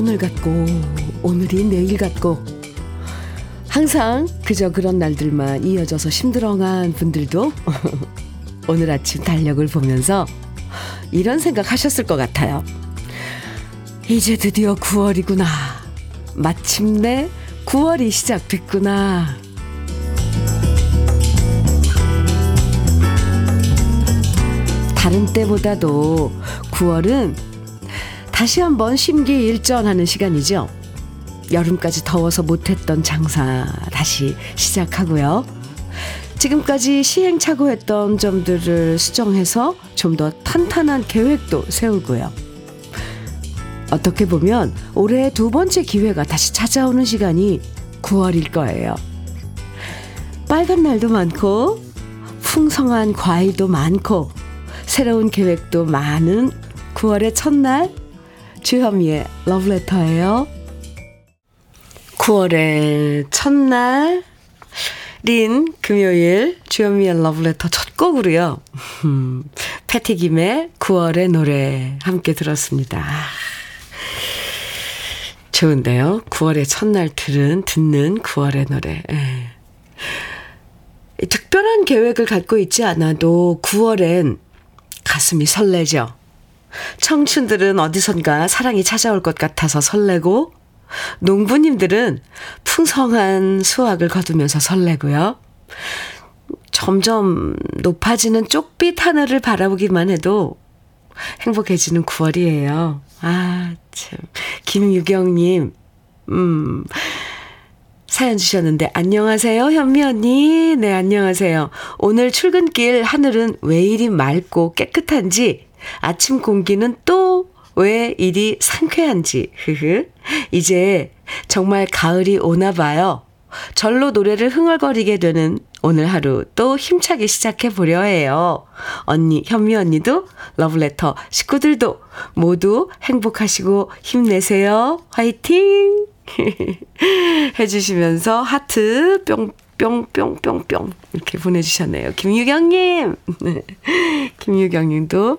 오늘 같고 오늘이 내일 같고 항상 그저 그런 날들만 이어져서 힘들어간 분들도 오늘 아침 달력을 보면서 이런 생각 하셨을 것 같아요. 이제 드디어 9월이구나. 마침내 9월이 시작됐구나. 다른 때보다도 9월은 다시 한번 심기일전하는 시간이죠. 여름까지 더워서 못했던 장사 다시 시작하고요. 지금까지 시행착오했던 점들을 수정해서 좀 더 탄탄한 계획도 세우고요. 어떻게 보면 올해 두 번째 기회가 다시 찾아오는 시간이 9월일 거예요. 빨간 날도 많고, 풍성한 과일도 많고, 새로운 계획도 많은 9월의 첫날, 주현미의 러브레터예요. 9월의 첫날, 린 금요일 주현미의 러브레터 첫 곡으로요. 패티김의 9월의 노래 함께 들었습니다. 좋은데요. 9월의 첫날 들은 듣는 9월의 노래. 예. 특별한 계획을 갖고 있지 않아도 9월엔 가슴이 설레죠. 청춘들은 어디선가 사랑이 찾아올 것 같아서 설레고 농부님들은 풍성한 수확을 거두면서 설레고요. 점점 높아지는 쪽빛 하늘을 바라보기만 해도 행복해지는 9월이에요. 아, 참. 김유경님, 음, 사연 주셨는데, 안녕하세요, 현미 언니. 네, 안녕하세요. 오늘 출근길 하늘은 왜 이리 맑고 깨끗한지, 아침 공기는 또 왜 이리 상쾌한지, 흐흐. 이제 정말 가을이 오나 봐요. 절로 노래를 흥얼거리게 되는 오늘 하루 또 힘차게 시작해 보려 해요. 언니, 현미 언니도 러브레터 식구들도 모두 행복하시고 힘내세요. 화이팅! 해주시면서 하트 뿅 뿅 뿅 뿅 뿅 이렇게 보내주셨네요. 김유경님! 김유경님도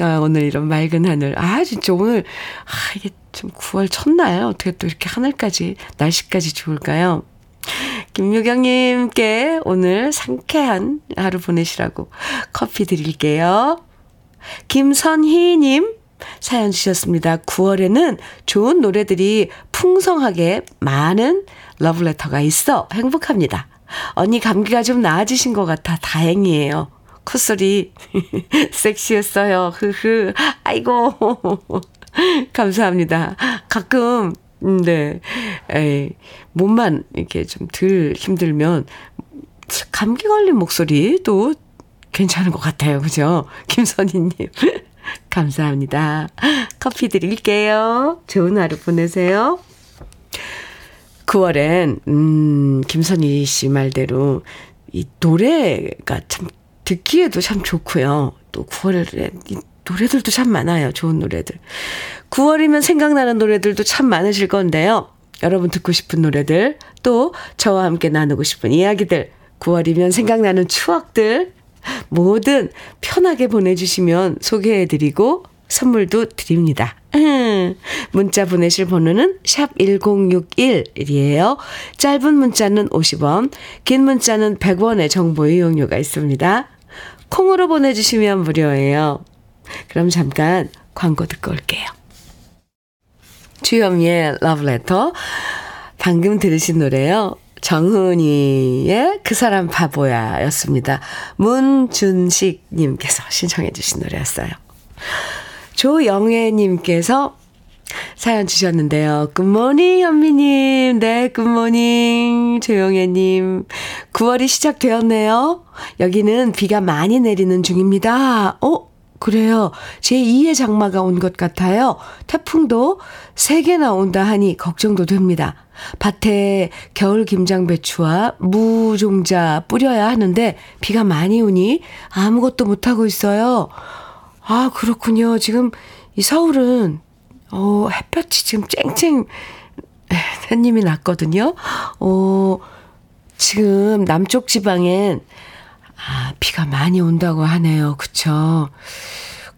아, 오늘 이런 맑은 하늘. 아, 진짜 오늘, 아, 이게 좀 9월 첫날. 어떻게 또 이렇게 하늘까지, 날씨까지 좋을까요? 김유경님께 오늘 상쾌한 하루 보내시라고 커피 드릴게요. 김선희님 사연 주셨습니다. 9월에는 좋은 노래들이 풍성하게 많은 러브레터가 있어 행복합니다. 언니 감기가 좀 나아지신 것 같아 다행이에요. 콧소리 섹시했어요. 흐흐. 아이고. 감사합니다. 가끔 음, 네. 에이, 몸만 이렇게 좀 덜 힘들면 감기 걸린 목소리도 괜찮은 것 같아요. 그죠? 김선희님. 감사합니다. 커피 드릴게요. 좋은 하루 보내세요. 9월엔, 음, 김선희 씨 말대로 이 노래가 참 듣기에도 참 좋고요. 또 9월에 이 노래들도 참 많아요. 좋은 노래들. 9월이면 생각나는 노래들도 참 많으실 건데요. 여러분 듣고 싶은 노래들, 또 저와 함께 나누고 싶은 이야기들, 9월이면 생각나는 추억들, 뭐든 편하게 보내주시면 소개해드리고 선물도 드립니다. 문자 보내실 번호는 샵 1061이에요. 짧은 문자는 50원, 긴 문자는 100원의 정보 이용료가 있습니다. 콩으로 보내주시면 무료예요. 그럼 잠깐 광고 듣고 올게요. 주현미의 러브레터. 방금 들으신 노래요. 정훈이의 그 사람 바보야 였습니다. 문준식님께서 신청해 주신 노래였어요. 조영애님께서 사연 주셨는데요. 굿모닝, 현미님. 네, 굿모닝, 조영애님. 9월이 시작되었네요. 여기는 비가 많이 내리는 중입니다. 어? 그래요. 제2의 장마가 온 것 같아요. 태풍도 3개나 온다 하니 걱정도 됩니다. 밭에 겨울 김장배추와 무종자 뿌려야 하는데 비가 많이 오니 아무것도 못하고 있어요. 아, 그렇군요. 지금 이 서울은, 어, 햇볕이 지금 쨍쨍, 햇님이 났거든요. 어, 지금 남쪽 지방엔 아, 비가 많이 온다고 하네요. 그쵸?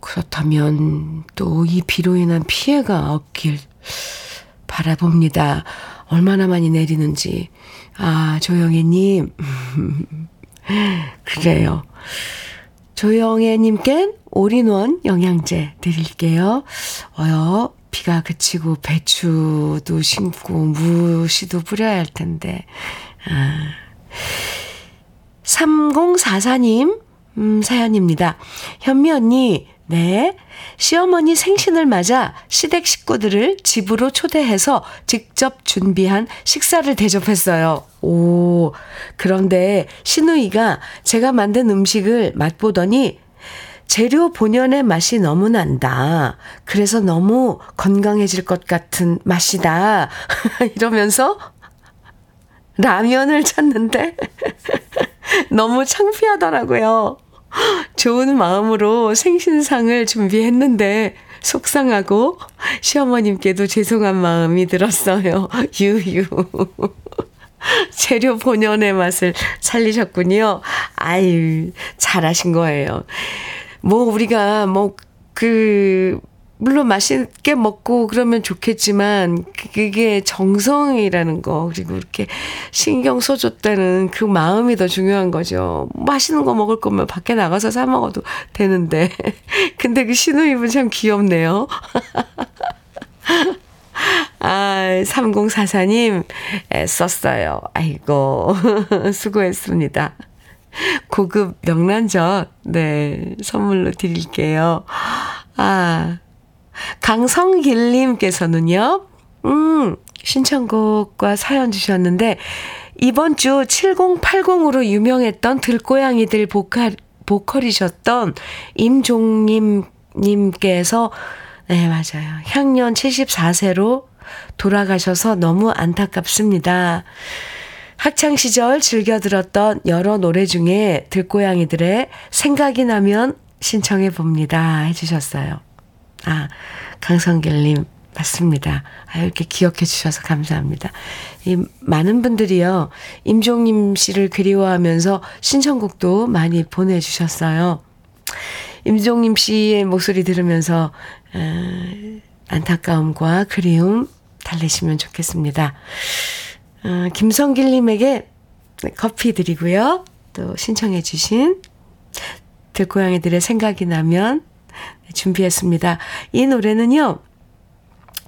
그렇다면 또 이 비로 인한 피해가 없길 바라봅니다. 얼마나 많이 내리는지. 아, 조영애님. 그래요. 조영애님껜 올인원 영양제 드릴게요. 어여, 비가 그치고 배추도 심고 무시도 뿌려야 할 텐데. 아. 3044님, 음, 사연입니다. 현미 언니, 네. 시어머니 생신을 맞아 시댁 식구들을 집으로 초대해서 직접 준비한 식사를 대접했어요. 오, 그런데 신우이가 제가 만든 음식을 맛보더니 재료 본연의 맛이 너무 난다. 그래서 너무 건강해질 것 같은 맛이다. 이러면서 라면을 찾는데 너무 창피하더라고요. 좋은 마음으로 생신상을 준비했는데 속상하고 시어머님께도 죄송한 마음이 들었어요. 유유. 재료 본연의 맛을 살리셨군요. 아유, 잘하신 거예요. 뭐, 우리가 뭐, 그, 물론 맛있게 먹고 그러면 좋겠지만 그게 정성이라는 거 그리고 이렇게 신경 써줬다는 그 마음이 더 중요한 거죠. 맛있는 거 먹을 거면 밖에 나가서 사 먹어도 되는데 근데 그 신우이분 참 귀엽네요. 아, 3044님, 썼어요. 아이고, 수고했습니다. 고급 명란젓, 네, 선물로 드릴게요. 아, 강성길님께서는요, 음, 신청곡과 사연 주셨는데, 이번 주 7080으로 유명했던 들고양이들 보컬, 보컬이셨던 임종님, 님께서, 네, 맞아요. 향년 74세로 돌아가셔서 너무 안타깝습니다. 학창 시절 즐겨 들었던 여러 노래 중에 들고양이들의 생각이 나면 신청해 봅니다. 해주셨어요. 아, 강성길님, 맞습니다. 아, 이렇게 기억해 주셔서 감사합니다. 이, 많은 분들이요, 임종님 씨를 그리워하면서 신청곡도 많이 보내주셨어요. 임종님 씨의 목소리 들으면서, 에, 안타까움과 그리움 달래시면 좋겠습니다. 어, 김성길님에게 커피 드리고요. 또 신청해주신 들고양이들의 생각이 나면 준비했습니다. 이 노래는요,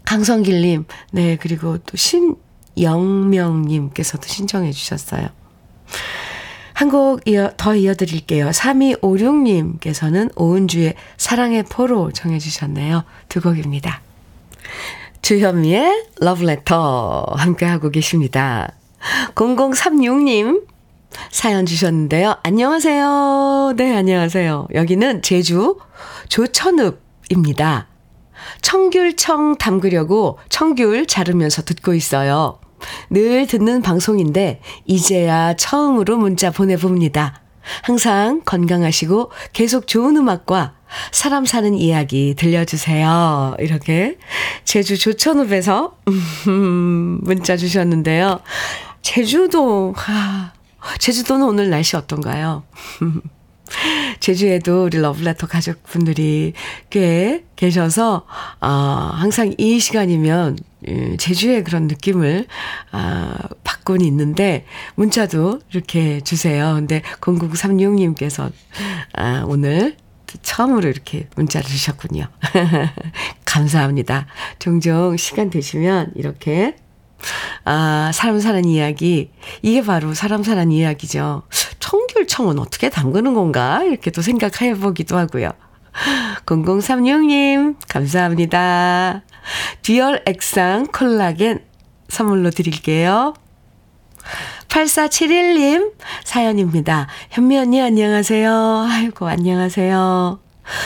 강성길님, 네, 그리고 또 신영명님께서도 신청해 주셨어요. 한곡 이어, 더 이어드릴게요. 3256님께서는 오은주의 사랑의 포로 정해주셨네요. 두 곡입니다. 주현미의 러브레터 함께하고 계십니다. 0036님 사연 주셨는데요. 안녕하세요. 네, 안녕하세요. 여기는 제주 조천읍입니다. 청귤청 담그려고 청귤 자르면서 듣고 있어요. 늘 듣는 방송인데 이제야 처음으로 문자 보내봅니다. 항상 건강하시고 계속 좋은 음악과 사람 사는 이야기 들려주세요. 이렇게 제주 조천읍에서 문자 주셨는데요. 제주도, 하, 제주도는 오늘 날씨 어떤가요? 제주에도 우리 러블레터 가족분들이 꽤 계셔서, 어, 항상 이 시간이면 예, 제주의 그런 느낌을, 아, 받곤 있는데, 문자도 이렇게 주세요. 근데 0036님께서, 아, 오늘 처음으로 이렇게 문자를 주셨군요. 감사합니다. 종종 시간 되시면 이렇게 아, 사람 사는 이야기. 이게 바로 사람 사는 이야기죠. 청귤청은 어떻게 담그는 건가? 이렇게 또 생각해 보기도 하고요. 0036님, 감사합니다. 듀얼 액상 콜라겐 선물로 드릴게요. 8471님 사연입니다. 현미 언니 안녕하세요. 아이고 안녕하세요.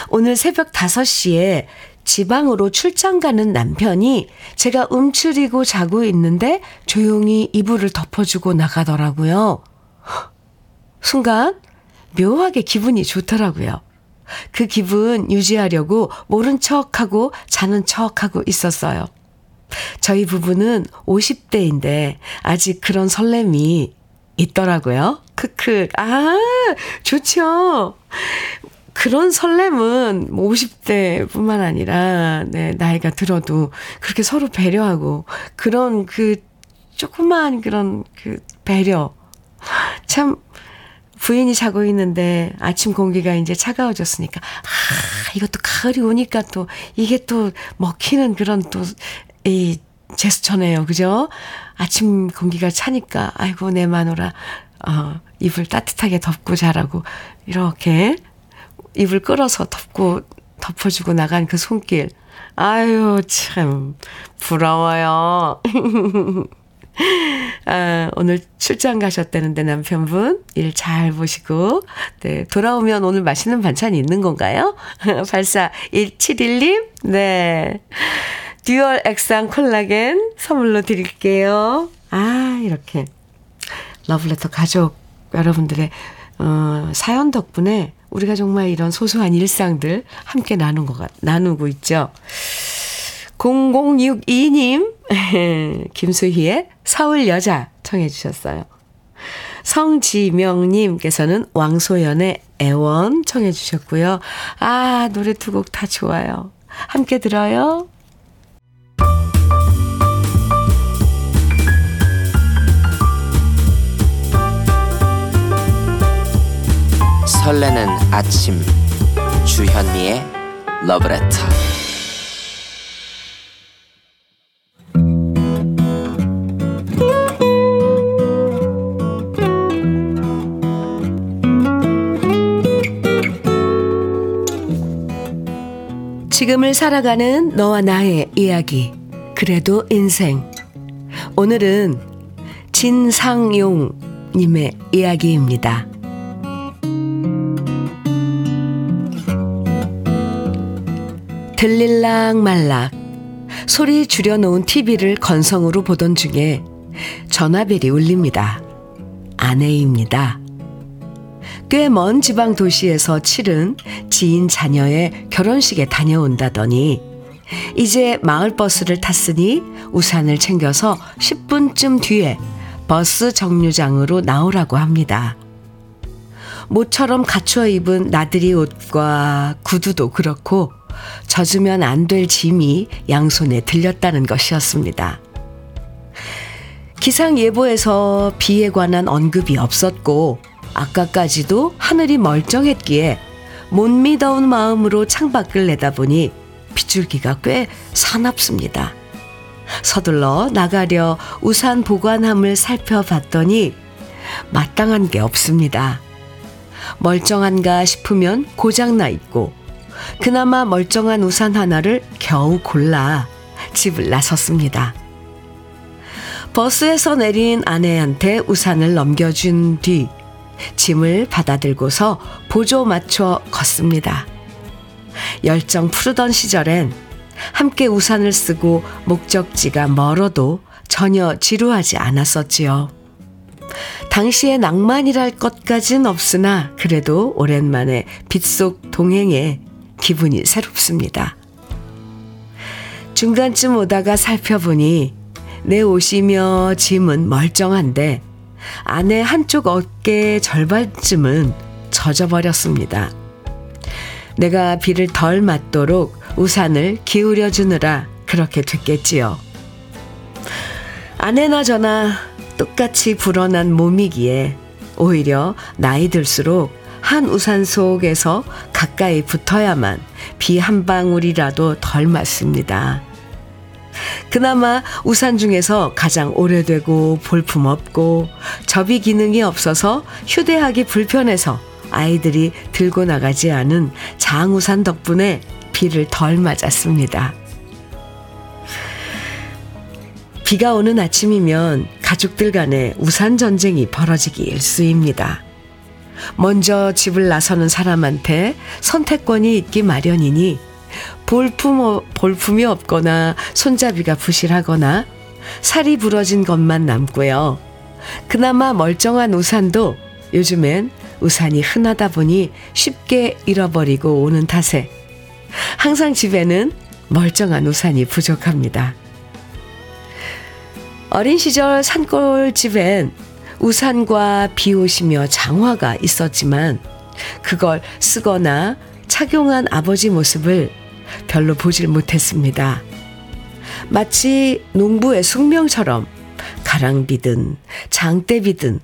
오늘 새벽 5시에 지방으로 출장 가는 남편이 제가 움츠리고 자고 있는데 조용히 이불을 덮어주고 나가더라고요. 순간 묘하게 기분이 좋더라고요. 그 기분 유지하려고 모른 척하고 자는 척하고 있었어요. 저희 부부는 50대인데 아직 그런 설렘이 있더라고요. 크크. 아, 좋죠. 그런 설렘은 50대 뭐 뿐만 아니라, 네, 나이가 들어도 그렇게 서로 배려하고, 그런 그, 조그만 그런 그 배려. 참, 부인이 자고 있는데 아침 공기가 이제 차가워졌으니까, 아, 이것도 가을이 오니까 또, 이게 또 먹히는 그런 또, 이 제스처네요. 그죠? 아침 공기가 차니까, 아이고, 내 마누라, 어, 이불 따뜻하게 덮고 자라고, 이렇게 이불 끌어서 덮고, 덮어주고 나간 그 손길. 아유, 참, 부러워요. 아, 오늘 출장 가셨다는데 남편분 일 잘 보시고 네, 돌아오면 오늘 맛있는 반찬이 있는 건가요? 841711님 네. 듀얼 액상 콜라겐 선물로 드릴게요. 아, 이렇게 러블레터 가족 여러분들의 어, 사연 덕분에 우리가 정말 이런 소소한 일상들 함께 나눈 것 같, 나누고 있죠. 0062님, 김수희의 서울 여자 청해 주셨어요. 성지명님께서는 왕소연의 애원 청해 주셨고요. 아, 노래 두 곡 다 좋아요. 함께 들어요. 설레는 아침 주현미의 러브레터 지금을 살아가는 너와 나의 이야기. 그래도 인생. 오늘은 진상용님의 이야기입니다. 들릴락 말락 소리 줄여놓은 TV를 건성으로 보던 중에 전화벨이 울립니다. 아내입니다. 꽤 먼 지방 도시에서 치른 지인 자녀의 결혼식에 다녀온다더니 이제 마을 버스를 탔으니 우산을 챙겨서 10분쯤 뒤에 버스 정류장으로 나오라고 합니다. 모처럼 갖추어 입은 나들이 옷과 구두도 그렇고 젖으면 안 될 짐이 양손에 들렸다는 것이었습니다. 기상 예보에서 비에 관한 언급이 없었고 아까까지도 하늘이 멀쩡했기에 못 믿어온 마음으로 창밖을 내다보니 빗줄기가 꽤 사납습니다. 서둘러 나가려 우산 보관함을 살펴봤더니 마땅한 게 없습니다. 멀쩡한가 싶으면 고장나 있고 그나마 멀쩡한 우산 하나를 겨우 골라 집을 나섰습니다. 버스에서 내린 아내한테 우산을 넘겨준 뒤 짐을 받아들고서 보조 맞춰 걷습니다. 열정 푸르던 시절엔 함께 우산을 쓰고 목적지가 멀어도 전혀 지루하지 않았었지요. 당시의 낭만이랄 것까진 없으나 그래도 오랜만에 빗속 동행에 기분이 새롭습니다. 중간쯤 오다가 살펴보니 내 옷이며 짐은 멀쩡한데 아내 한쪽 어깨 절반쯤은 젖어버렸습니다. 내가 비를 덜 맞도록 우산을 기울여 주느라 그렇게 됐겠지요. 아내나 저나 똑같이 불어난 몸이기에 오히려 나이 들수록 한 우산 속에서 가까이 붙어야만 비 한 방울이라도 덜 맞습니다. 그나마 우산 중에서 가장 오래되고 볼품없고 접이 기능이 없어서 휴대하기 불편해서 아이들이 들고 나가지 않은 장우산 덕분에 비를 덜 맞았습니다. 비가 오는 아침이면 가족들 간에 우산 전쟁이 벌어지기 일쑤입니다. 먼저 집을 나서는 사람한테 선택권이 있기 마련이니 볼품, 볼품이 없거나 손잡이가 부실하거나 살이 부러진 것만 남고요. 그나마 멀쩡한 우산도 요즘엔 우산이 흔하다 보니 쉽게 잃어버리고 오는 탓에 항상 집에는 멀쩡한 우산이 부족합니다. 어린 시절 산골 집엔 우산과 비 오시며 장화가 있었지만 그걸 쓰거나 착용한 아버지 모습을 별로 보질 못했습니다. 마치 농부의 숙명처럼 가랑비든 장대비든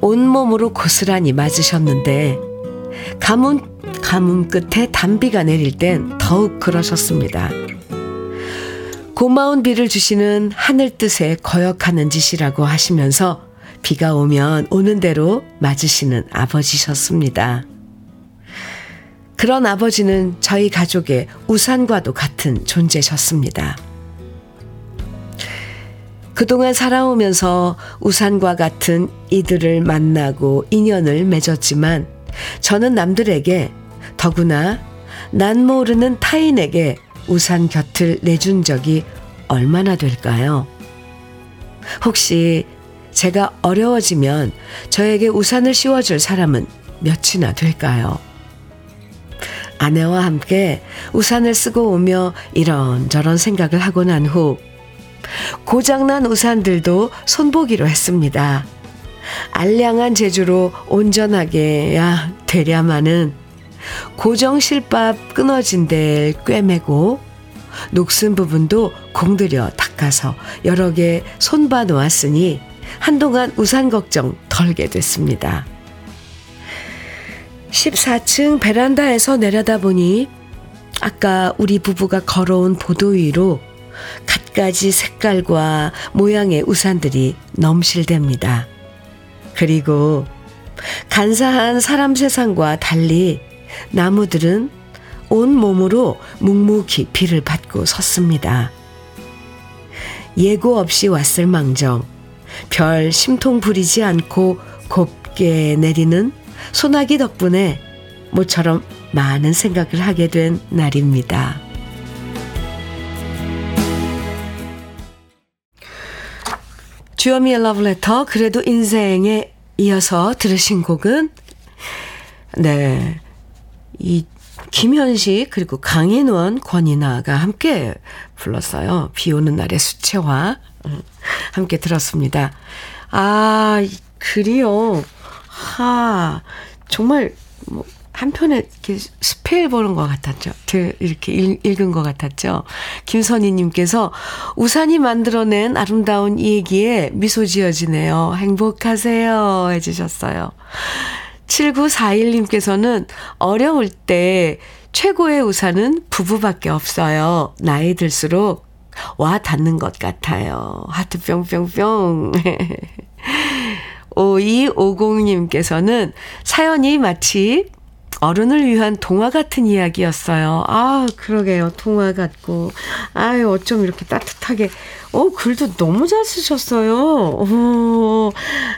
온몸으로 고스란히 맞으셨는데 가문 가문 끝에 단비가 내릴 땐 더욱 그러셨습니다. 고마운 비를 주시는 하늘 뜻에 거역하는 짓이라고 하시면서 비가 오면 오는 대로 맞으시는 아버지셨습니다. 그런 아버지는 저희 가족의 우산과도 같은 존재셨습니다. 그동안 살아오면서 우산과 같은 이들을 만나고 인연을 맺었지만 저는 남들에게 더구나 난 모르는 타인에게 우산 곁을 내준 적이 얼마나 될까요? 혹시 제가 어려워지면 저에게 우산을 씌워줄 사람은 몇이나 될까요? 아내와 함께 우산을 쓰고 오며 이런저런 생각을 하고 난 후 고장난 우산들도 손보기로 했습니다. 알량한 재주로 온전하게야 되랴마는 고정 실밥 끊어진 데 꿰매고 녹슨 부분도 공들여 닦아서 여러 개 손봐 놓았으니 한동안 우산 걱정 덜게 됐습니다. 14층 베란다에서 내려다보니 아까 우리 부부가 걸어온 보도 위로 갖가지 색깔과 모양의 우산들이 넘실댑니다. 그리고 간사한 사람 세상과 달리 나무들은 온 몸으로 묵묵히 비를 받고 섰습니다. 예고 없이 왔을 망정, 별 심통 부리지 않고 곱게 내리는 소나기 덕분에 모처럼 많은 생각을 하게 된 날입니다. 주여미의 러브레터 그래도 인생에 이어서 들으신 곡은 네. 이 김현식 그리고 강인원 권인하가 함께 불렀어요. 비 오는 날의 수채화 음, 함께 들었습니다. 아, 글이요. 하, 정말 뭐 한편에 이렇게 수필 보는 것 같았죠. 이렇게 읽, 은것 같았죠. 김선희님께서 우산이 만들어낸 아름다운 이 얘기에 미소 지어지네요. 행복하세요. 해주셨어요. 7941님께서는 어려울 때 최고의 우산은 부부밖에 없어요. 나이 들수록 와 닿는 것 같아요. 하트 뿅뿅뿅. 5250님께서는 사연이 마치 어른을 위한 동화 같은 이야기였어요. 아, 그러게요. 동화 같고. 아유, 어쩜 이렇게 따뜻하게. 어, 글도 너무 잘 쓰셨어요. 오,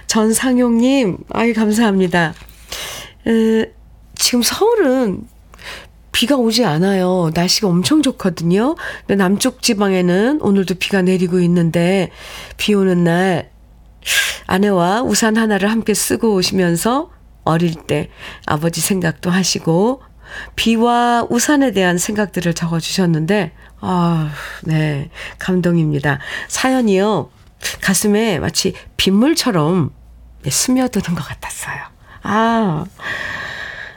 전상용님, 아유, 감사합니다. 에, 지금 서울은 비가 오지 않아요. 날씨가 엄청 좋거든요. 남쪽 지방에는 오늘도 비가 내리고 있는데, 비 오는 날, 아내와 우산 하나를 함께 쓰고 오시면서 어릴 때 아버지 생각도 하시고 비와 우산에 대한 생각들을 적어 주셨는데 아, 네. 감동입니다. 사연이요. 가슴에 마치 빗물처럼 스며드는 것 같았어요. 아,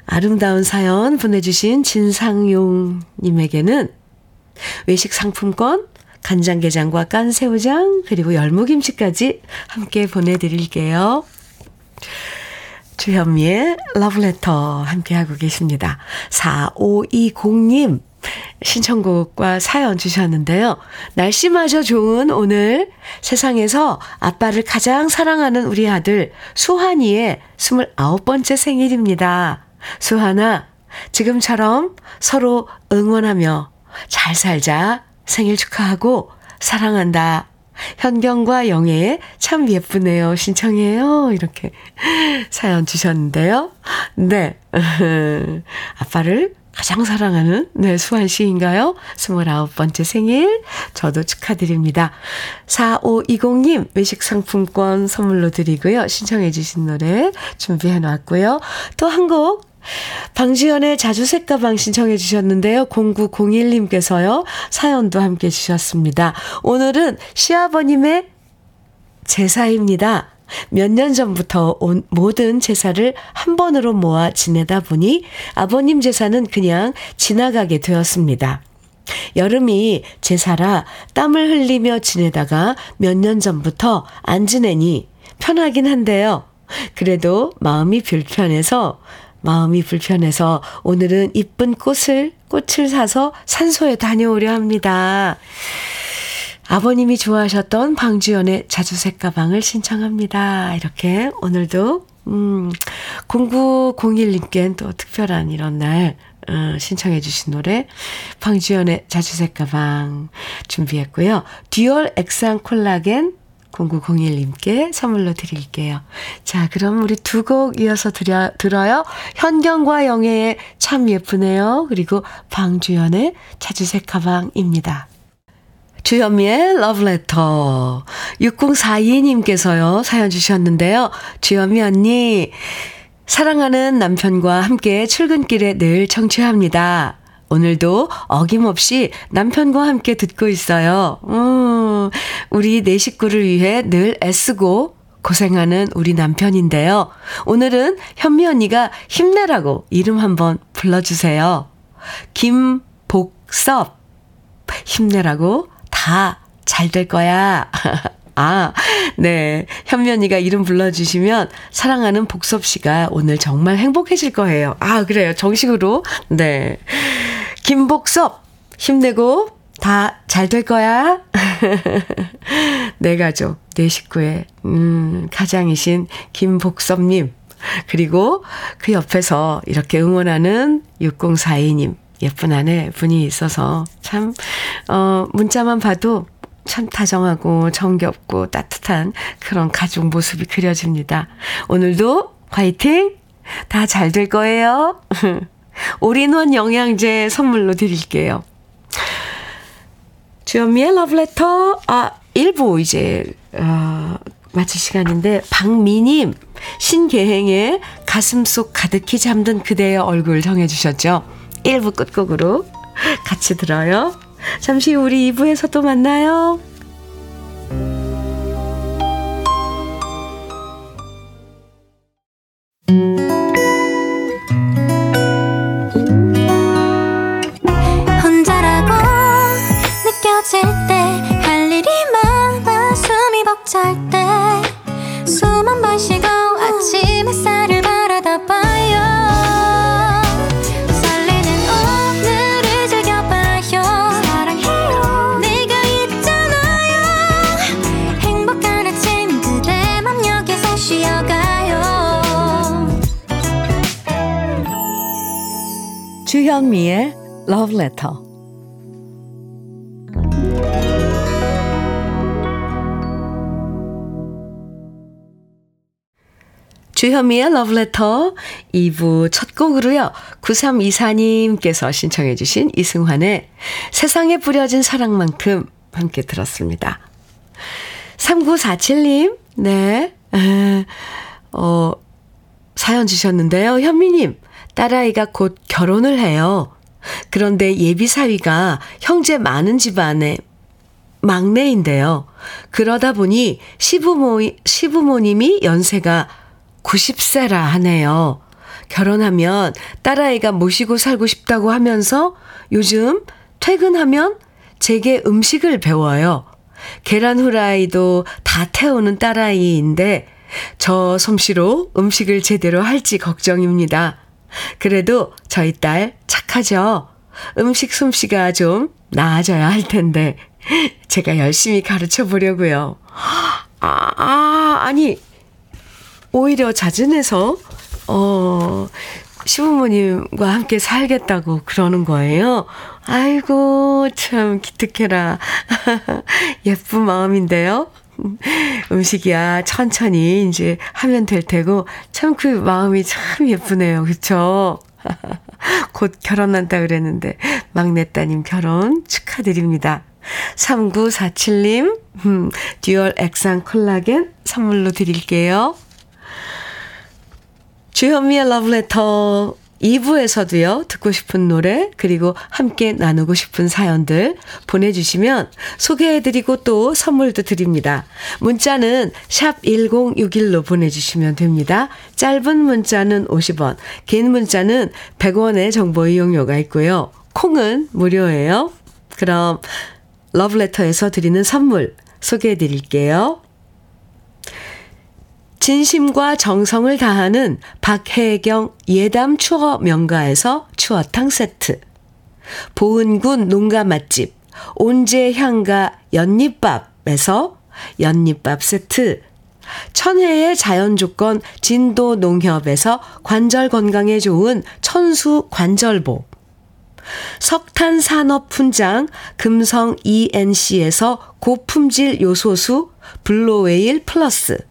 아름다운 사연 보내주신 진상용님에게는 외식 상품권, 간장게장과 깐 새우장, 그리고 열무김치까지 함께 보내드릴게요. 주현미의 러브레터 함께하고 계십니다. 4520님 신청곡과 사연 주셨는데요. 날씨마저 좋은 오늘 세상에서 아빠를 가장 사랑하는 우리 아들 수환이의 29번째 생일입니다. 수환아, 지금처럼 서로 응원하며 잘 살자. 생일 축하하고 사랑한다. 현경과 영애의 참 예쁘네요. 신청해요. 이렇게 사연 주셨는데요. 네. 아빠를 가장 사랑하는 네, 수환 씨인가요? 29번째 생일 저도 축하드립니다. 4520님 외식 상품권 선물로 드리고요. 신청해 주신 노래 준비해 놨고요. 또 한 곡 방지연의 자주색 가방 신청해 주셨는데요. 0901님께서요. 사연도 함께 주셨습니다. 오늘은 시아버님의 제사입니다. 몇 년 전부터 온 모든 제사를 한 번으로 모아 지내다 보니 아버님 제사는 그냥 지나가게 되었습니다. 여름이 제사라 땀을 흘리며 지내다가 몇 년 전부터 안 지내니 편하긴 한데요. 그래도 마음이 불편해서 마음이 불편해서 오늘은 이쁜 꽃을 꽃을 사서 산소에 다녀오려 합니다. 아버님이 좋아하셨던 방주연의 자주색 가방을 신청합니다. 이렇게 오늘도 음 0901님께는 또 특별한 이런 날 어, 신청해 주신 노래 방주연의 자주색 가방 준비했고요. 듀얼 액상 콜라겐 0901님께 선물로 드릴게요. 자, 그럼 우리 두 곡 이어서 들여, 들어요. 현경과 영애의 참 예쁘네요. 그리고 방주연의 자주색 가방입니다. 주현미의 러브레터. 6042님께서요, 사연 주셨는데요. 주현미 언니, 사랑하는 남편과 함께 출근길에 늘 청취합니다. 오늘도 어김없이 남편과 함께 듣고 있어요. 음, 우리 네 식구를 위해 늘 애쓰고 고생하는 우리 남편인데요. 오늘은 현미 언니가 힘내라고 이름 한번 불러주세요. 김복섭. 힘내라고 다 잘 될 거야. 아, 네. 언니가 이름 불러주시면 사랑하는 복섭 씨가 오늘 정말 행복해질 거예요. 아, 그래요. 정식으로. 네. 김복섭, 힘내고 다 잘 될 거야. 내 가족, 내 식구의, 음, 가장이신 김복섭님. 그리고 그 옆에서 이렇게 응원하는 6042님. 예쁜 아내 분이 있어서 참, 어, 문자만 봐도 참 다정하고 정겹고 따뜻한 그런 가족 모습이 그려집니다. 오늘도 화이팅! 다 잘 될 거예요. 올인원 영양제 선물로 드릴게요. 주현미의 러브레터, 아, 1부 이제, 어, 마칠 시간인데, 박미님, 신계행의 가슴 속 가득히 잠든 그대의 얼굴 정해주셨죠. 1부 끝곡으로 같이 들어요. 잠시 후 우리 2부에서 또 만나요. 러브레터. 주현미의 러브레터 2부 첫 곡으로요. 9324님께서 신청해 주신 이승환의 세상에 뿌려진 사랑만큼 함께 들었습니다. 3947님, 네. 에, 어, 사연 주셨는데요. 현미님, 딸아이가 곧 결혼을 해요. 그런데 예비 사위가 형제 많은 집안에 막내인데요. 그러다 보니 시부모, 시부모님이 연세가 90세라 하네요. 결혼하면 딸아이가 모시고 살고 싶다고 하면서 요즘 퇴근하면 제게 음식을 배워요. 계란 후라이도 다 태우는 딸아이인데 저 솜씨로 음식을 제대로 할지 걱정입니다. 그래도 저희 딸 착하죠? 음식 솜씨가 좀 나아져야 할 텐데 제가 열심히 가르쳐 보려고요. 아, 아 아니 오히려 자진해서 어 시부모님과 함께 살겠다고 그러는 거예요. 아이고 참 기특해라. 예쁜 마음인데요. 음식이야 천천히 이제 하면 될 테고 참 그 마음이 참 예쁘네요. 그쵸? 곧 결혼한다 그랬는데 막내 따님 결혼 축하드립니다. 3947님 음, dual 액상 콜라겐 선물로 드릴게요. 주현미의 러브레터 2부에서도요, 듣고 싶은 노래, 그리고 함께 나누고 싶은 사연들 보내주시면 소개해드리고 또 선물도 드립니다. 문자는 샵 1061로 보내주시면 됩니다. 짧은 문자는 50원, 긴 문자는 100원의 정보 이용료가 있고요. 콩은 무료예요. 그럼 러브레터에서 드리는 선물 소개해드릴게요. 진심과 정성을 다하는 박혜경 예담 추어 명가에서 추어탕 세트. 보은군 농가 맛집 온재향가 연잎밥에서 연잎밥 세트. 천혜의 자연 조건 진도 농협에서 관절 건강에 좋은 천수 관절보. 석탄 산업 훈장 금성 ENC에서 고품질 요소수 블로웨일 플러스.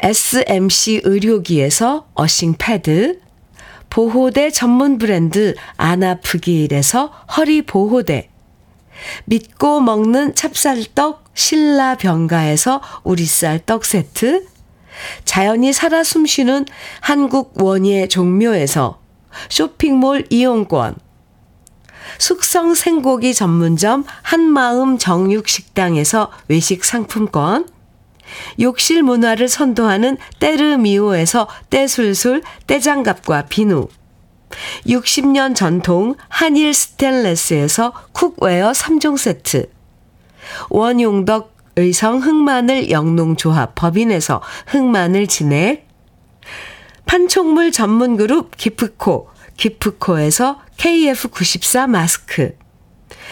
SMC 의료기에서 어싱 패드, 보호대 전문 브랜드 아나프길에서 허리 보호대, 믿고 먹는 찹쌀떡 신라 병가에서 우리쌀 떡 세트, 자연이 살아 숨쉬는 한국 원예 종묘에서 쇼핑몰 이용권, 숙성 생고기 전문점 한마음 정육식당에서 외식 상품권, 욕실 문화를 선도하는 때르미오에서 때술술 때장갑과 비누. 60년 전통 한일 스텐레스에서 cookware 3종 세트. 원용덕 의성 흑마늘 영농조합 법인에서 흑마늘 진액 판촉물 전문 그룹 기프코 기프코에서 KF94 마스크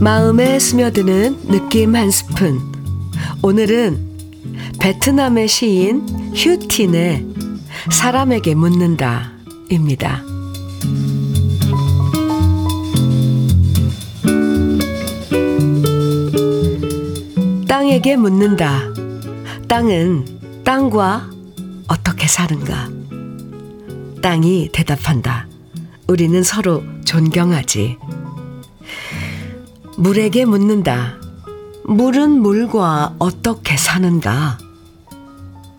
마음에 스며드는 느낌 한 스푼. 오늘은 베트남의 시인 휴틴의 사람에게 묻는다 입니다. 땅에게 묻는다. 땅은 땅과 어떻게 사는가? 땅이 대답한다. 우리는 서로 존경하지. 물에게 묻는다. 물은 물과 어떻게 사는가?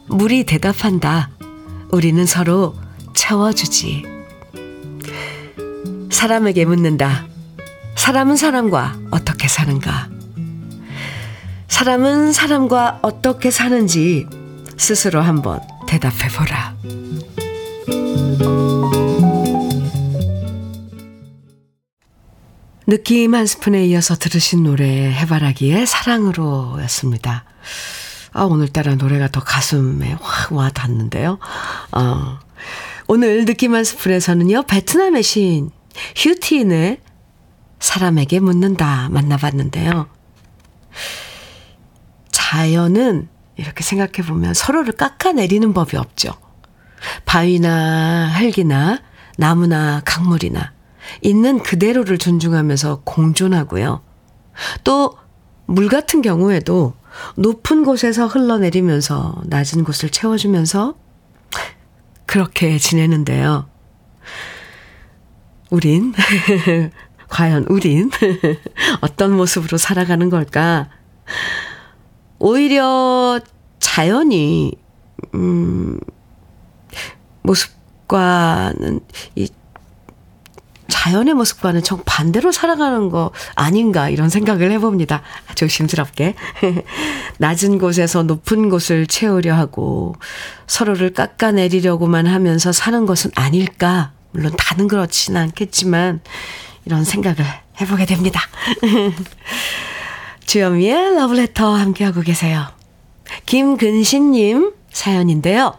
물이 대답한다. 우리는 서로 채워주지. 사람에게 묻는다. 사람은 사람과 어떻게 사는가? 사람은 사람과 어떻게 사는지 스스로 한번 대답해 보라. 느낌 한 스푼에 이어서 들으신 노래 해바라기의 사랑으로 였습니다. 아, 오늘따라 노래가 더 가슴에 확 와 닿는데요. 어, 오늘 느낌 한 스푼에서는요, 베트남의 시인 휴티인의 사람에게 묻는다 만나봤는데요. 자연은 이렇게 생각해 보면 서로를 깎아내리는 법이 없죠. 바위나 흙이나 나무나 강물이나 있는 그대로를 존중하면서 공존하고요. 또 물 같은 경우에도 높은 곳에서 흘러내리면서 낮은 곳을 채워주면서 그렇게 지내는데요. 우린, 과연 우린 어떤 모습으로 살아가는 걸까? 오히려 자연이, 음, 모습과는 이 자연의 모습과는 정반대로 살아가는 거 아닌가 이런 생각을 해봅니다. 조심스럽게. 낮은 곳에서 높은 곳을 채우려 하고 서로를 깎아내리려고만 하면서 사는 것은 아닐까. 물론 다는 그렇지는 않겠지만 이런 생각을 해보게 됩니다. 주현미의 러브레터 함께하고 계세요. 김근신님 사연인데요.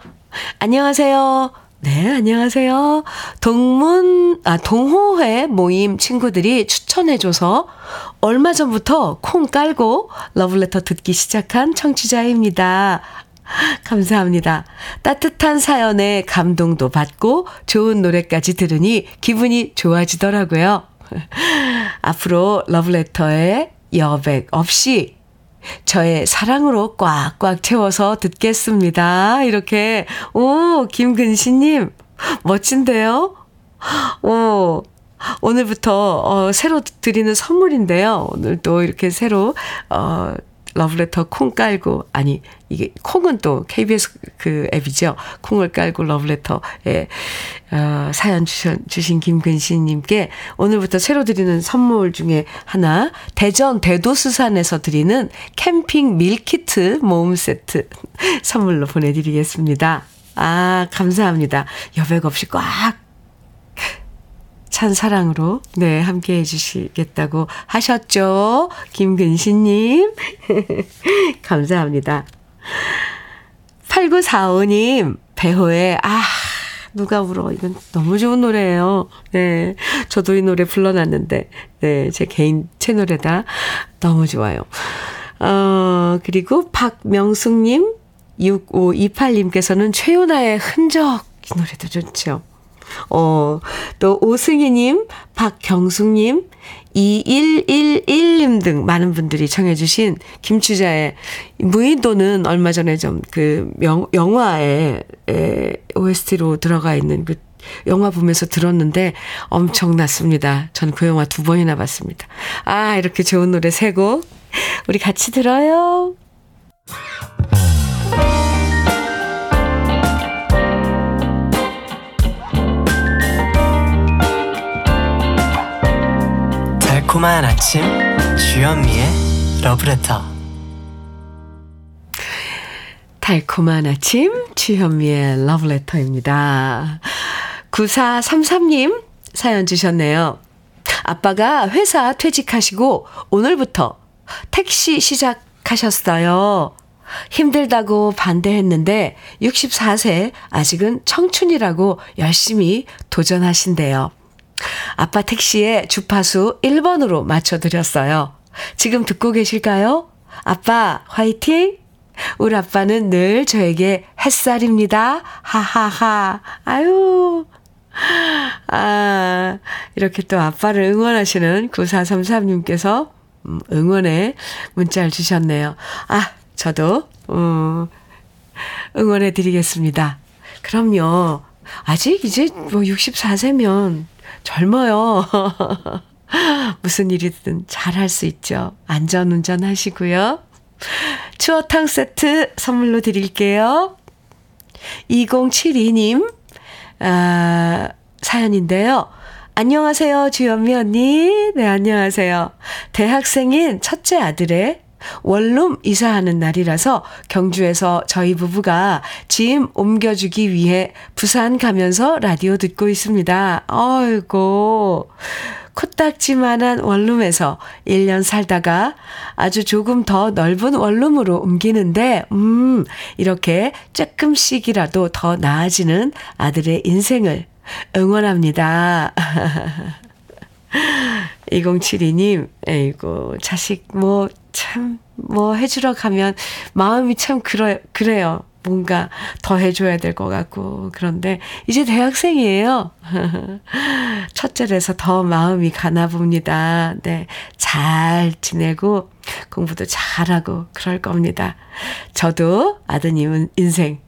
안녕하세요. 네, 안녕하세요. 동문, 아, 동호회 모임 친구들이 추천해줘서 얼마 전부터 콩 깔고 러블레터 듣기 시작한 청취자입니다. 감사합니다. 따뜻한 사연에 감동도 받고 좋은 노래까지 들으니 기분이 좋아지더라고요. 앞으로 러블레터에 여백 없이 저의 사랑으로 꽉꽉 채워서 듣겠습니다. 이렇게, 오, 김근시님, 멋진데요? 오, 오늘부터, 어, 새로 드리는 선물인데요. 오늘 또 이렇게 새로, 어, 러브레터 콩 깔고, 아니, 이게, 콩은 또 KBS 그 앱이죠. 콩을 깔고 러브레터에, 어, 사연 주신, 주신 김근신님께 오늘부터 새로 드리는 선물 중에 하나, 대전 대도수산에서 드리는 캠핑 밀키트 모음 세트 선물로 보내드리겠습니다. 아, 감사합니다. 여백 없이 꽉찬 사랑으로, 네, 함께 해주시겠다고 하셨죠? 김근신님. 감사합니다. 8945님, 배호의, 아, 누가 울어. 이건 너무 좋은 노래예요. 네. 저도 이 노래 불러놨는데, 네, 제 개인 채널에다 너무 좋아요. 어, 그리고 박명숙님, 6528님께서는 최윤아의 흔적, 이 노래도 좋죠. 어, 또 오승희님, 박경숙님, 2111님 등 많은 분들이 청해주신 김추자의 무인도는 얼마 전에 좀 그 영화에 에, OST로 들어가 있는 그 영화 보면서 들었는데 엄청났습니다. 전 그 영화 두 번이나 봤습니다. 아, 이렇게 좋은 노래 세 곡. 우리 같이 들어요. 달콤한 아침 주현미의 러브레터 달콤한 아침 주현미의 러브레터입니다. 9433님 사연 주셨네요. 아빠가 회사 퇴직하시고 오늘부터 택시 시작하셨어요. 힘들다고 반대했는데 64세 아직은 청춘이라고 열심히 도전하신대요. 아빠 택시에 주파수 1번으로 맞춰드렸어요. 지금 듣고 계실까요? 아빠, 화이팅! 우리 아빠는 늘 저에게 햇살입니다. 하하하. 아유. 아, 이렇게 또 아빠를 응원하시는 9433님께서 음, 응원의 문자를 주셨네요. 아, 저도, 음, 응원해 드리겠습니다. 그럼요. 아직 이제 뭐 64세면 젊어요. 무슨 일이든 잘할 수 있죠. 안전 운전 하시고요. 추어탕 세트 선물로 드릴게요. 2072님, 아, 사연인데요. 안녕하세요, 주현미 언니. 네, 안녕하세요. 대학생인 첫째 아들의 원룸 이사하는 날이라서 경주에서 저희 부부가 짐 옮겨주기 위해 부산 가면서 라디오 듣고 있습니다. 어이고. 코딱지만한 원룸에서 1년 살다가 아주 조금 더 넓은 원룸으로 옮기는데, 음, 이렇게 조금씩이라도 더 나아지는 아들의 인생을 응원합니다. 2072님, 에이고, 자식, 뭐, 참, 뭐 해주러 가면 마음이 참 그래, 그래요. 뭔가 더 해줘야 될 것 같고. 그런데 이제 대학생이에요. 첫째라서 더 마음이 가나 봅니다. 네. 잘 지내고 공부도 잘하고 그럴 겁니다. 저도 아드님 인생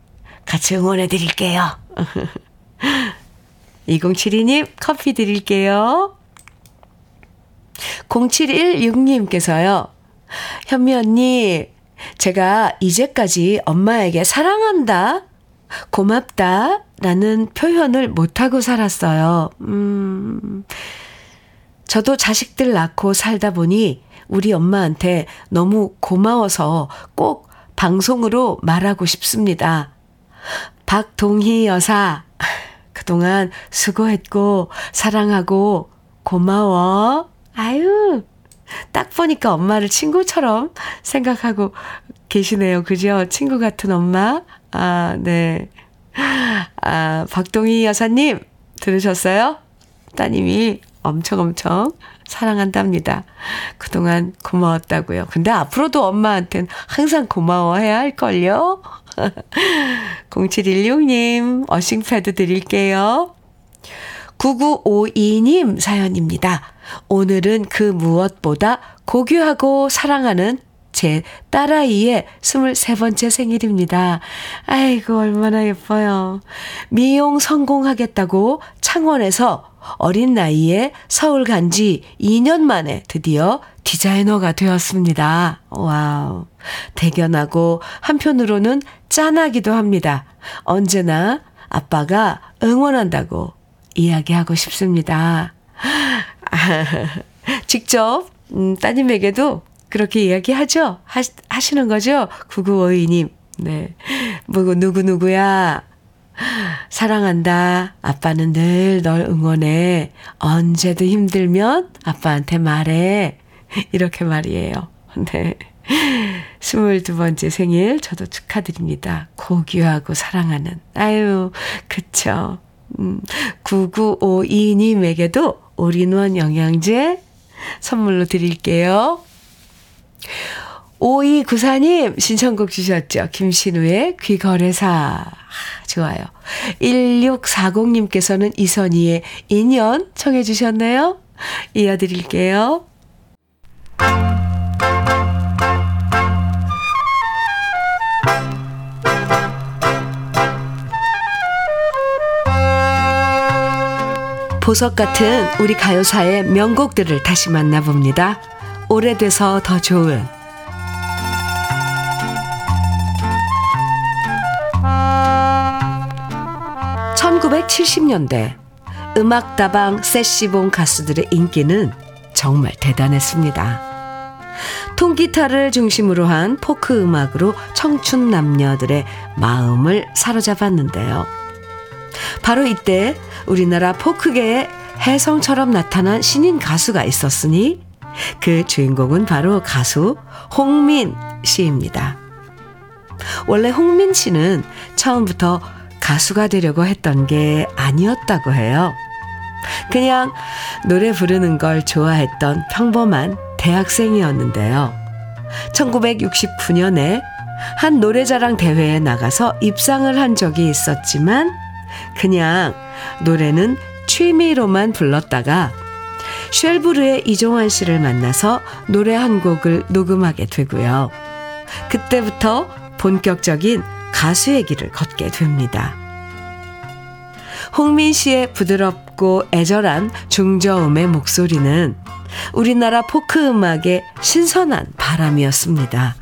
같이 응원해 드릴게요. 2072님 커피 드릴게요. 0716님께서요. 현미 언니, 제가 이제까지 엄마에게 사랑한다 고맙다 라는 표현을 못하고 살았어요. 음, 저도 자식들 낳고 살다 보니 우리 엄마한테 너무 고마워서 꼭 방송으로 말하고 싶습니다. 박동희 여사, 그동안 수고했고, 사랑하고, 고마워. 아유, 딱 보니까 엄마를 친구처럼 생각하고 계시네요. 그죠? 친구 같은 엄마. 아, 네. 아, 박동희 여사님, 들으셨어요? 따님이 엄청 엄청 사랑한답니다. 그동안 고마웠다고요. 근데 앞으로도 엄마한테는 항상 고마워해야 할걸요? 0716님, 어싱패드 드릴게요. 9952님 사연입니다. 오늘은 그 무엇보다 고귀하고 사랑하는 제 딸아이의 23번째 생일입니다. 아이고, 얼마나 예뻐요. 미용 성공하겠다고 창원에서 어린 나이에 서울 간 지 2년 만에 드디어 디자이너가 되었습니다. wow. 대견하고 한편으로는 짠하기도 합니다. 언제나 아빠가 응원한다고 이야기하고 싶습니다. 직접 음, 따님에게도 그렇게 이야기하죠? 하, 하시는 거죠? 9952님. 네. 뭐, 누구누구야. 사랑한다. 아빠는 늘 널 응원해. 언제도 힘들면 아빠한테 말해. 이렇게 말이에요. 네. 22번째 생일 저도 축하드립니다. 고귀하고 사랑하는. 아유, 그쵸. 음, 9952님에게도 올인원 영양제 선물로 드릴게요. 5294님 신청곡 주셨죠. 김신우의 귀거래사. 좋아요. 1640님께서는 이선희의 인연 청해 주셨네요. 이어드릴게요. 보석 같은 우리 가요사의 명곡들을 다시 만나봅니다. 오래돼서 더 좋은 1970년대 음악다방 세시봉 가수들의 인기는 정말 대단했습니다. 통기타를 중심으로 한 포크 음악으로 청춘 남녀들의 마음을 사로잡았는데요. 바로 이때 우리나라 포크계의 혜성처럼 나타난 신인 가수가 있었으니 그 주인공은 바로 가수 홍민 씨입니다. 원래 홍민 씨는 처음부터 가수가 되려고 했던 게 아니었다고 해요. 그냥 노래 부르는 걸 좋아했던 평범한 대학생이었는데요. 1969년에 한 노래자랑 대회에 나가서 입상을 한 적이 있었지만 그냥 노래는 취미로만 불렀다가 쉘브르의 이종환 씨를 만나서 노래 한 곡을 녹음하게 되고요. 그때부터 본격적인 가수의 길을 걷게 됩니다. 홍민 씨의 부드럽고 애절한 중저음의 목소리는 우리나라 포크 음악의 신선한 바람이었습니다.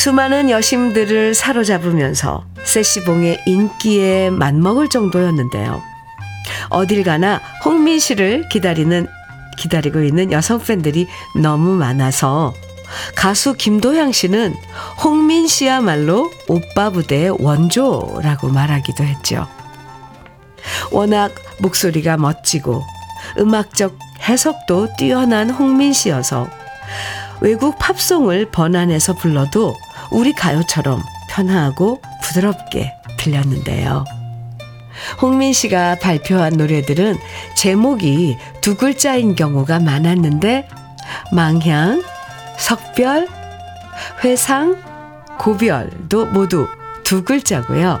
수많은 여심들을 사로잡으면서 세시봉의 인기에 맞먹을 정도였는데요. 어딜 가나 홍민 씨를 기다리는 기다리고 있는 여성 팬들이 너무 많아서 가수 김도향 씨는 홍민 씨야말로 오빠 부대의 원조라고 말하기도 했죠. 워낙 목소리가 멋지고 음악적 해석도 뛰어난 홍민 씨여서 외국 팝송을 번안해서 불러도 우리 가요처럼 편하고 부드럽게 들렸는데요. 홍민 씨가 발표한 노래들은 제목이 두 글자인 경우가 많았는데 망향, 석별, 회상, 고별도 모두 두 글자고요.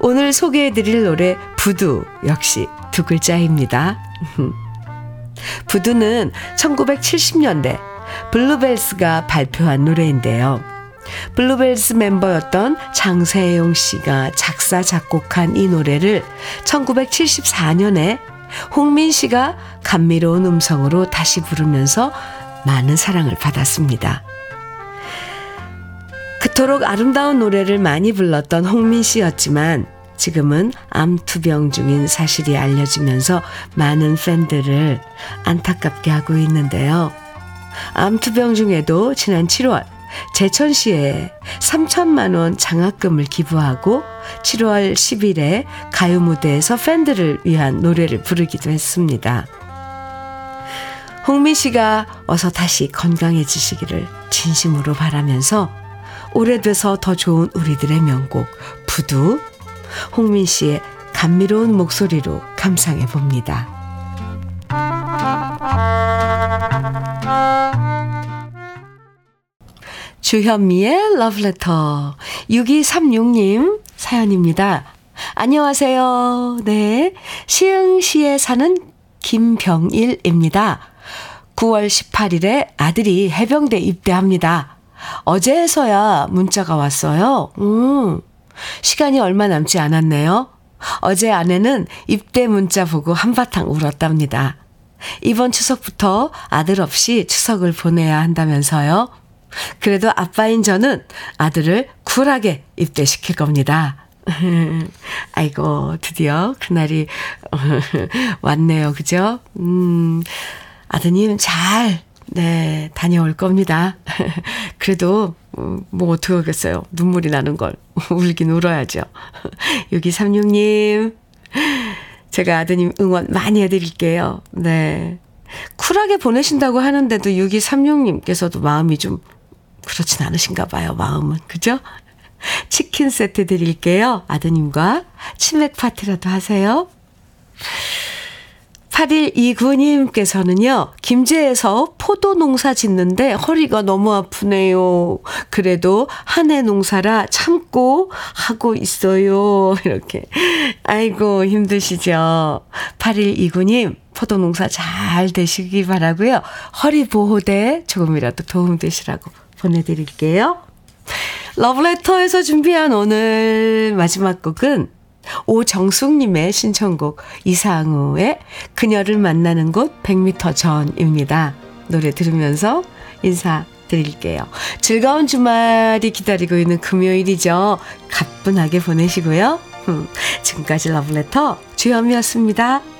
오늘 소개해드릴 노래 부두 역시 두 글자입니다. 부두는 1970년대 블루벨스가 발표한 노래인데요. 블루벨스 멤버였던 장세용 씨가 작사, 작곡한 이 노래를 1974년에 홍민 씨가 감미로운 음성으로 다시 부르면서 많은 사랑을 받았습니다. 그토록 아름다운 노래를 많이 불렀던 홍민 씨였지만 지금은 암투병 중인 사실이 알려지면서 많은 팬들을 안타깝게 하고 있는데요. 암투병 중에도 지난 7월 제천 시에 3천만 원 장학금을 기부하고 7월 10일에 가요 무대에서 팬들을 위한 노래를 부르기도 했습니다. 홍민 씨가 어서 다시 건강해지시기를 진심으로 바라면서 오래돼서 더 좋은 우리들의 명곡 부두 홍민 씨의 감미로운 목소리로 감상해 봅니다. 주현미의 러브레터 6236님 사연입니다. 안녕하세요. 네. 시흥시에 사는 김병일입니다. 9월 18일에 아들이 해병대 입대합니다. 어제서야 문자가 왔어요. 음, 시간이 얼마 남지 않았네요. 어제 아내는 입대 문자 보고 한바탕 울었답니다. 이번 추석부터 아들 없이 추석을 보내야 한다면서요. 그래도 아빠인 저는 아들을 쿨하게 입대시킬 겁니다. 아이고, 드디어 그날이 왔네요. 그죠? 음, 아드님 잘, 네, 다녀올 겁니다. 그래도, 뭐, 어떻게 하겠어요. 눈물이 나는 걸. 울긴 울어야죠. 6236님, 제가 아드님 응원 많이 해드릴게요. 네. 쿨하게 보내신다고 하는데도 6236님께서도 마음이 좀 그렇진 않으신가 봐요, 마음은. 그죠? 치킨 세트 드릴게요. 아드님과 치맥 파티라도 하세요. 8129님께서는요, 김제에서 포도 농사 짓는데 허리가 너무 아프네요. 그래도 한 해 농사라 참고 하고 있어요. 이렇게. 아이고, 힘드시죠? 8129님, 포도 농사 잘 되시기 바라고요 허리 보호대 조금이라도 도움 되시라고 보내드릴게요. 러브레터에서 준비한 오늘 마지막 곡은 오정숙님의 신청곡 이상우의 그녀를 만나는 곳 100m 전입니다. 노래 들으면서 인사드릴게요. 즐거운 주말이 기다리고 있는 금요일이죠. 가뿐하게 보내시고요. 지금까지 러브레터 주현미였습니다.